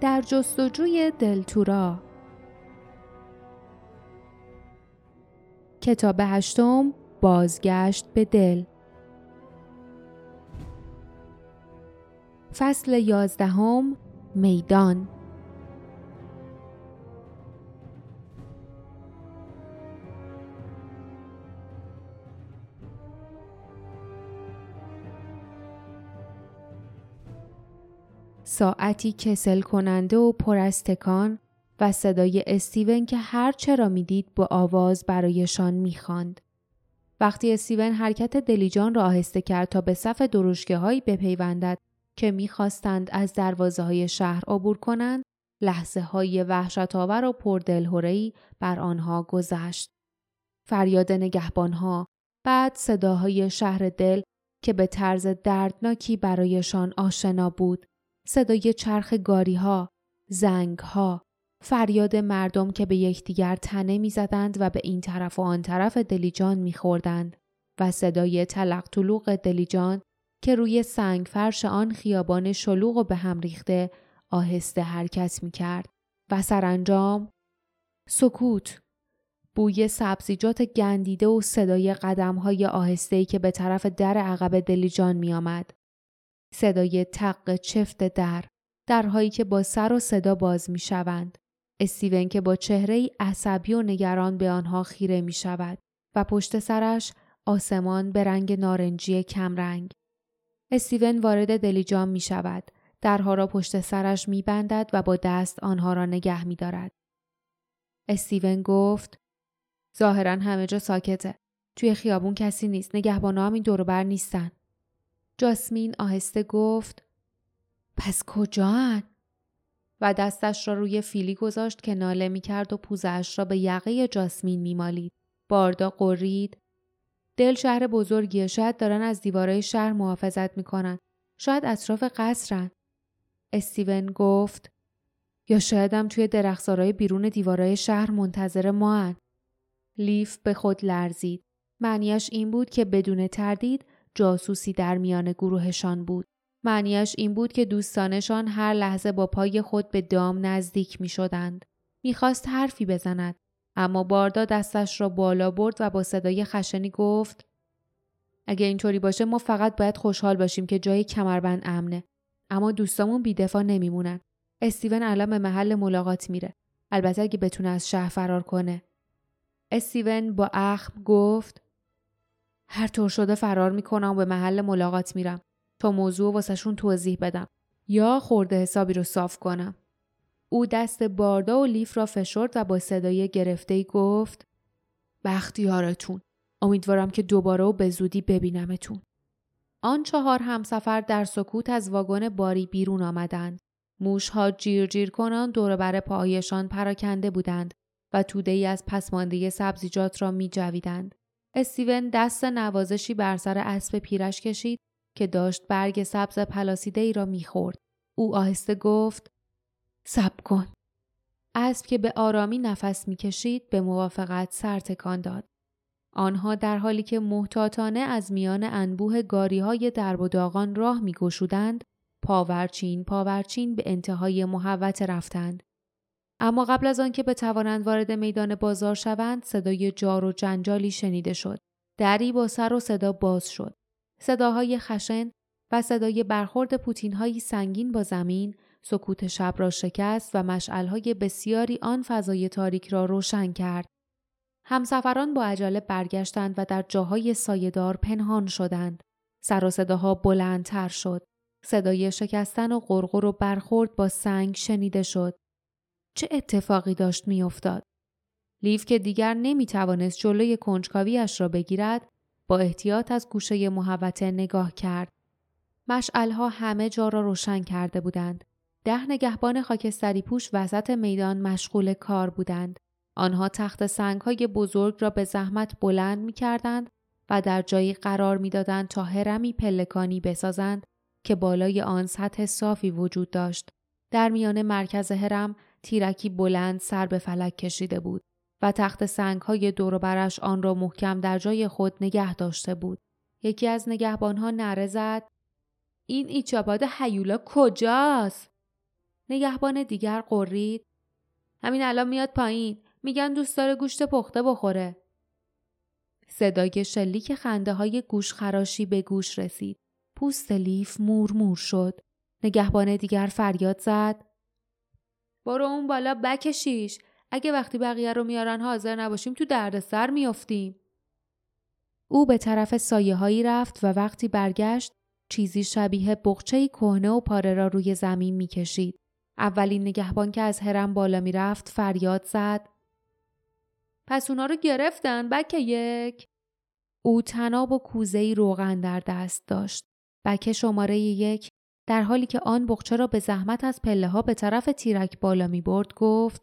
در جستجوی دلتورا. کتاب هشتم بازگشت به دل. فصل یازدهم میدان. ساعتی کسل کننده و پرستکان و صدای استیون که هر چرا می‌دید با آواز برایشان می‌خواند. وقتی استیون حرکت دلیجان را آهسته کرد تا به صف دروشگه هایی بپیوندد که می‌خواستند از دروازه های شهر عبور کنند، لحظه های وحشت آور و پردلهورهی بر آنها گذشت. فریاد نگهبانها، بعد صداهای شهر دل که به طرز دردناکی برایشان آشنا بود صدای چرخ گاری ها، زنگ ها، فریاد مردم که به یکدیگر تنه می‌زدند و به این طرف و آن طرف دلیجان میخوردند و صدای تلق طلوق دلیجان که روی سنگ فرش آن خیابان شلوغ و به هم ریخته آهسته حرکت می کرد و سرانجام سکوت بوی سبزیجات گندیده و صدای قدم های آهسته که به طرف در عقب دلیجان می آمد. صدای تق چفت در درهایی که با سر و صدا باز می شوند. استیون که با چهره عصبی و نگران به آنها خیره می شود و پشت سرش آسمان به رنگ نارنجی کمرنگ. استیون وارد دلیجان می شود. درها را پشت سرش می بندد و با دست آنها را نگه می دارد. استیون گفت ظاهرا همه جا ساکته. توی خیابون کسی نیست. نگهبانا هم این دوربر نیستن. جاسمین آهسته گفت پس کجان؟ و دستش را روی فیلی گذاشت که ناله می کرد و پوزش را به یقه جاسمین می مالید. باردا قرید. دل شهر بزرگیه شاید دارن از دیوارای شهر محافظت می‌کنن. شاید اطراف قصرن. استیون گفت یا شایدم توی درخزارای بیرون دیوارای شهر منتظر ما هن. لیف به خود لرزید. معنیش این بود که بدون تردید جاسوسی در میان گروهشان بود. معنیش این بود که دوستانشان هر لحظه با پای خود به دام نزدیک می شدند. می‌خواست حرفی بزند. اما باردا دستش را بالا برد و با صدای خشنی گفت اگه اینطوری باشه ما فقط باید خوشحال باشیم که جای کمربند امنه. اما دوستامون بیدفاع نمیمونن. استیون الان به محل ملاقات میره. البته اگه بتونه از شهر فرار کنه. استیون با اخم گفت هر طور شده فرار می‌کنم و به محل ملاقات میرم تا موضوع واسهشون توضیح بدم یا خورده حسابی رو صاف کنم. او دست باردا و لیف را فشرد و با صدای گرفته گفت بختیارتون امیدوارم که دوباره و به زودی ببینمتون. آن چهار همسفر در سکوت از واگن باری بیرون آمدند. موشها جیر جیر کنان دور بر پایشان پراکنده بودند و توده ای از پسمانده سبزیجات را می جویدند. استیون دست نوازشی بر سر اسب پیرش کشید که داشت برگ سبز پلاسیده ای را می‌خورد. او آهسته گفت سب کن. اسب که به آرامی نفس می‌کشید به موافقت سر تکان داد. آنها در حالی که محتاطانه از میان انبوه گاری های درب و داغان راه میگشودند پاورچین پاورچین به انتهای محوت رفتند. اما قبل از آنکه بتوانند وارد میدان بازار شوند صدای جار و جنجالی شنیده شد. دری با سر و صدا باز شد. صداهای خشن و صدای برخورد پوتینهایی سنگین با زمین سکوت شب را شکست و مشعلهای بسیاری آن فضای تاریک را روشن کرد. همسفران با عجله برگشتند و در جاهای سایهدار پنهان شدند. سر و صداها بلندتر شد. صدای شکستن و غرغر و برخورد با سنگ شنیده شد. چه اتفاقی داشت میافتاد؟ لیف که دیگر نمی توانست جلوی کنجکاویش را بگیرد با احتیاط از گوشه محوطه نگاه کرد. مشعلها همه جا را روشن کرده بودند. ده نگهبان خاکستری پوش وسط میدان مشغول کار بودند. آنها تخت سنگ های بزرگ را به زحمت بلند می کردند و در جایی قرار می‌دادند تا هرمی پلکانی بسازند که بالای آن سطح صافی وجود داشت. در میان مرکز هرم تیرکی بلند سر به فلک کشیده بود و تخت سنگ های دور برش آن را محکم در جای خود نگه داشته بود. یکی از نگهبانها نره زد. این ایچاباد حیولا کجاست؟ نگهبان دیگر قرید. همین الان میاد پایین. میگن دوست داره گوشت پخته بخوره. صدای شلیک خنده های گوش خراشی به گوش رسید. پوست لیف مور مور شد. نگهبان دیگر فریاد زد. برو اون بالا بکشیش اگه وقتی بقیه رو میارن حاضر نباشیم تو دردسر میافتیم او به طرف سایه هایی رفت و وقتی برگشت چیزی شبیه بخچه کهنه و پاره را روی زمین می‌کشید. اولین نگهبان که از هرم بالا می‌رفت فریاد زد. پس اونا رو گرفتن بکه یک. او تناب و کوزهی روغن در دست داشت. بکه شماره یک در حالی که آن بخچه را به زحمت از پله ها به طرف تیرک بالا می برد گفت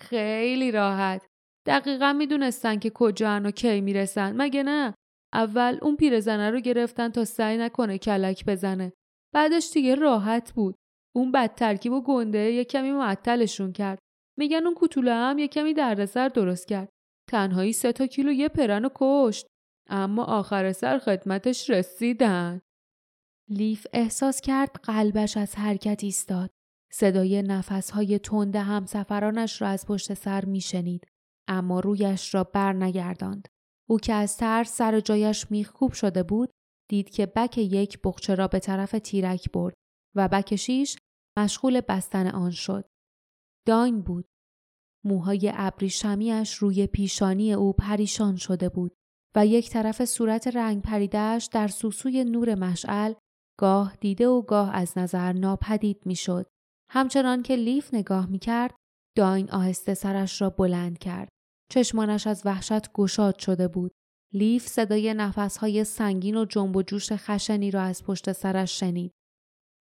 خیلی راحت. دقیقا می‌دونستن که کجا و کی می‌رسن مگه نه؟ اول اون پیرزنه رو گرفتن تا سعی نکنه کلک بزنه. بعدش دیگه راحت بود. اون بد ترکیب و گنده یه کمی معطلشون کرد. میگن اون کوتوله هم یه کمی دردسر درست کرد. تنهایی سه تا کیلو یه پرن و کشت. اما آخر سر خدمتش رسیدن. لیف احساس کرد قلبش از حرکت ایستاد. صدای نفسهای تند همسفرانش را از پشت سر میشنید. اما رویش را بر نگرداند. او که از ترس سر جایش میخکوب شده بود دید که بک یک بخچه را به طرف تیرک برد و بک شیش مشغول بستن آن شد. داین بود. موهای ابریشمیش روی پیشانی او پریشان شده بود و یک طرف صورت رنگ پریدهش در سوسوی نور مشعل گاه دیده و گاه از نظر ناپدید می‌شد. همچنان که لیف نگاه می‌کرد داین آهسته سرش را بلند کرد. چشمانش از وحشت گشاد شده بود. لیف صدای نفسهای سنگین و جنب و جوش خشنی را از پشت سرش شنید.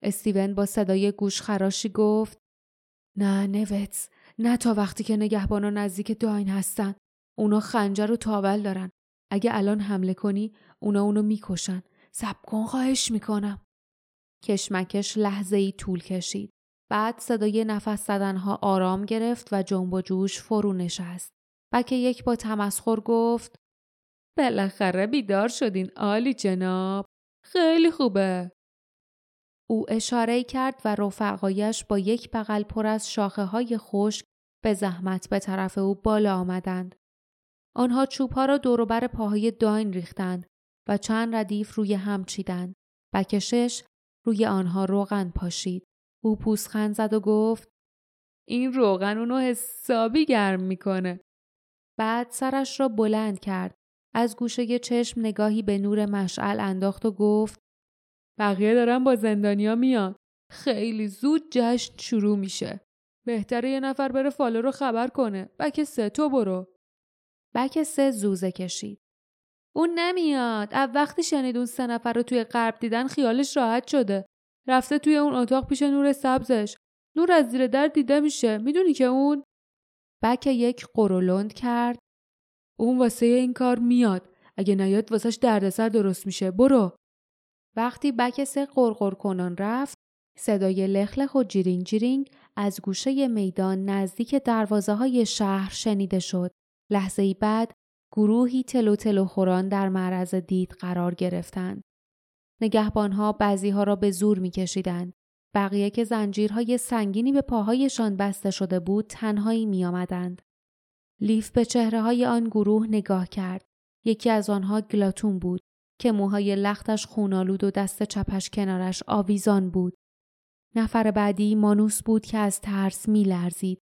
استیون با صدای گوش خراشی گفت نه نوتس نه تا وقتی که نگهبانا نزدیک داین هستن. اونا خنجر و تاول دارن. اگه الان حمله کنی اونا اونو می‌کشن. سب کن خواهش می‌کنم. کشمکش لحظه ای طول کشید. بعد صدای نفس زدنها آرام گرفت و جنب و جوش فرو نشست. بکه یک با تمسخر گفت بالاخره بیدار شدین عالی جناب خیلی خوبه او اشاره کرد و رفقایش با یک بغل پر از شاخه های خشک به زحمت به طرف او بالا آمدند. آنها چوبها را دوروبر پاهای داین ریختند و چند ردیف روی هم چیدند. بکشش روی آنها روغن پاشید. او پوسخند زد و گفت این روغن اونو حسابی گرم می‌کنه. بعد سرش را بلند کرد. از گوشه چشم نگاهی به نور مشعل انداخت و گفت بقیه دارن با زندانیا میان. خیلی زود جشن شروع میشه. بهتره یه نفر بره فالو رو خبر کنه. بک سه تو برو. بک سه زوزه کشید. اون نمیاد. از وقتی شنید اون سه نفر رو توی قرب دیدن خیالش راحت شده. رفته توی اون اتاق پیش نور سبزش. نور از زیر در دیده میشه. می‌دونی که اون بک یک قرولند کرد اون واسه این کار میاد اگه نیاد واسهش دردسر درست میشه برو وقتی بک سه قرقر کنان رفت صدای لخلخ و جیرینگ جیرینگ از گوشه میدان نزدیک دروازه های شهر شنیده شد لحظه ای بعد گروهی تلو تلو خوران در معرض دید قرار گرفتند نگهبانها بعضیها را به زور میکشیدند بقیه که زنجیرهای سنگینی به پاهایشان بسته شده بود تنهایی می آمدند. لیف به چهره های آن گروه نگاه کرد. یکی از آنها گلاتون بود که موهای لختش خون‌آلود و دست چپش کنارش آویزان بود. نفر بعدی مانوس بود که از ترس می لرزید.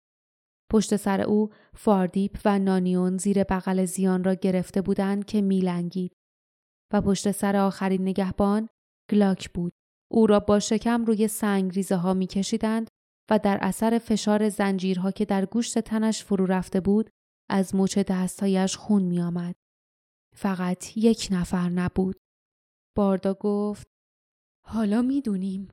پشت سر او فاردیپ و نانیون زیر بغل زیان را گرفته بودند که میلنگید و پشت سر آخرین نگهبان گلاک بود او را با شکم روی سنگ ریزه ها می کشیدند و در اثر فشار زنجیرها که در گوشت تنش فرو رفته بود از مچ دستهایش خون می آمد. فقط یک نفر نبود. باردا گفت حالا می‌دونیم.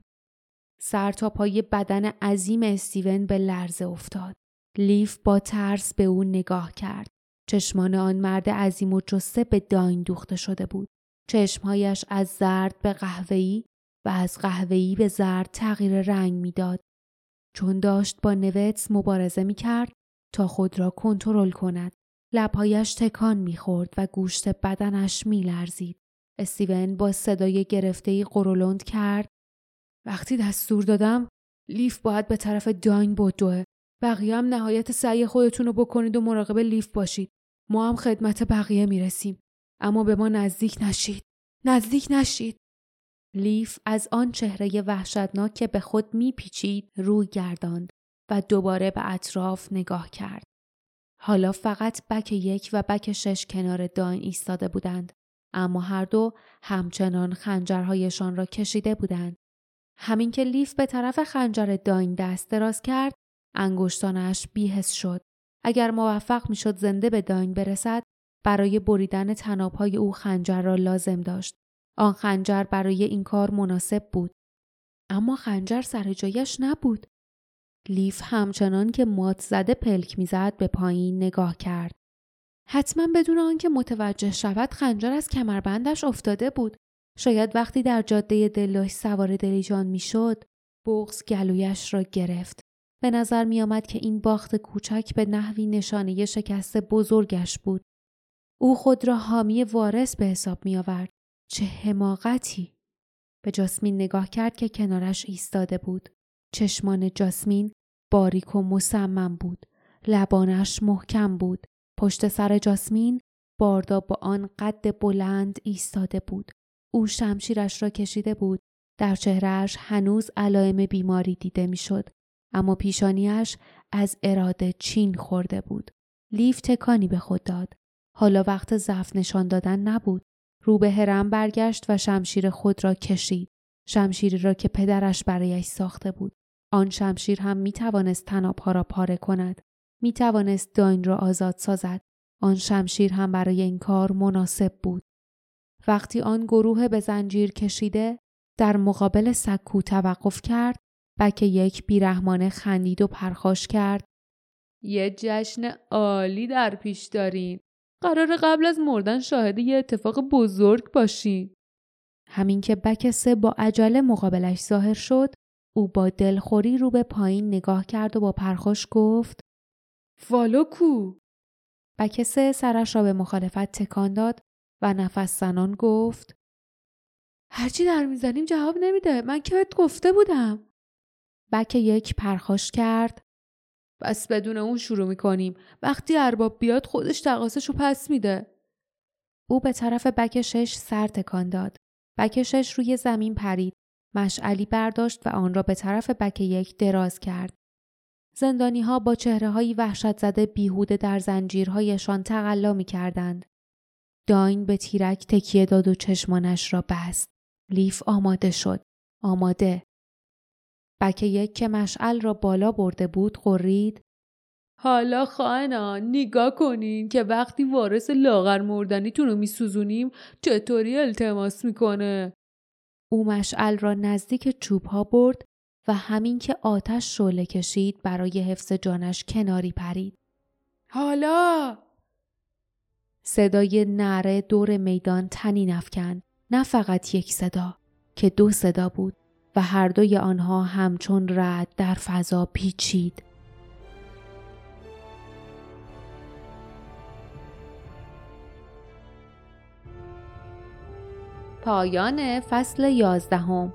سر تا پای بدن عظیم استیون به لرزه افتاد. لیف با ترس به او نگاه کرد. چشمان آن مرد عظیم و جسه به داین دوخته شده بود. چشمهایش از زرد به قهوه‌ای و از قهوه‌ای به زرد تغییر رنگ می‌داد چون داشت با نوتس مبارزه می کرد تا خود را کنترل کند. لبهایش تکان می‌خورد و گوشت بدنش میلرزید. استیون با صدای گرفتهی قرولند کرد وقتی دستور دادم لیف باید به طرف داین بدوه. بقیه هم نهایت سعی خودتون رو بکنید و مراقب لیف باشید. ما هم خدمت بقیه می‌رسیم. اما به ما نزدیک نشید. نزدیک نشید. لیف از آن چهره وحشتناک که به خود میپیچید روی گرداند و دوباره به اطراف نگاه کرد. حالا فقط بک یک و بک شش کنار داین ایستاده بودند. اما هر دو همچنان خنجرهایشان را کشیده بودند. همین که لیف به طرف خنجر داین دست دراز کرد، انگشتانش بیهس شد. اگر موفق می‌شد زنده به داین برسد، برای بریدن تنابهای او خنجر را لازم داشت. آن خنجر برای این کار مناسب بود. اما خنجر سر جایش نبود. لیف همچنان که مات زده پلک می‌زد به پایین نگاه کرد. حتما بدون آنکه متوجه شود خنجر از کمربندش افتاده بود. شاید وقتی در جاده دلاش سوار دلیجان می‌شد، بغز گلویش را گرفت. به نظر می آمد که این باخت کوچک به نحوی نشانه شکست بزرگش بود. او خود را حامی وارث به حساب می آورد. چه حماقتی! به جاسمین نگاه کرد که کنارش ایستاده بود. چشمان جاسمین باریک و مصمم بود. لبانش محکم بود. پشت سر جاسمین باردا با آن قد بلند ایستاده بود. او شمشیرش را کشیده بود. در چهرهش هنوز علائم بیماری دیده می‌شد. اما پیشانیش از اراده چین خورده بود. لیف تکانی به خود داد. حالا وقت ضعف نشان دادن نبود. رو به هرم برگشت و شمشیر خود را کشید. شمشیری را که پدرش برایش ساخته بود. آن شمشیر هم می توانست تنابها را پاره کند. می توانست داین را آزاد سازد. آن شمشیر هم برای این کار مناسب بود. وقتی آن گروه به زنجیر کشیده در مقابل سکو توقف کرد بک یک بیرحمانه خندید و پرخاش کرد. یه جشن عالی در پیش دارین. قرار قبل از مردن شاهد یه اتفاق بزرگ باشین. همین که بک سه با عجله مقابلش ظاهر شد او با دلخوری رو به پایین نگاه کرد و با پرخاش گفت فالو کو. بک سه سرش را به مخالفت تکان داد و نفس زنان گفت هرچی در می‌زنیم جواب نمیده. من که بهت گفته بودم. بک یک پرخاش کرد بس بدون اون شروع می‌کنیم وقتی ارباب بیاد خودش تقاسش رو پس میده او به طرف بک شش سر تکان داد بک شش روی زمین پرید مشعلی برداشت و آن را به طرف بک یک دراز کرد زندانی ها با چهره های وحشت زده بیهوده در زنجیرهایشان تقلا می کردند. داین به تیرک تکیه داد و چشمانش را بست. لیف آماده شد. آماده. بک یک که مشعل را بالا برده بود قرید حالا خواهنا نگاه کنین که وقتی وارث لاغر مردنیتون رو میسوزونیم چطوری التماس می‌کنه؟ او مشعل را نزدیک چوب ها برد و همین که آتش شعله کشید برای حفظ جانش کناری پرید. حالا؟ صدای نره دور میدان تنی نفکند نه فقط یک صدا که دو صدا بود. و هر دوی آنها همچون رد در فضا پیچید. پایان فصل یازدهم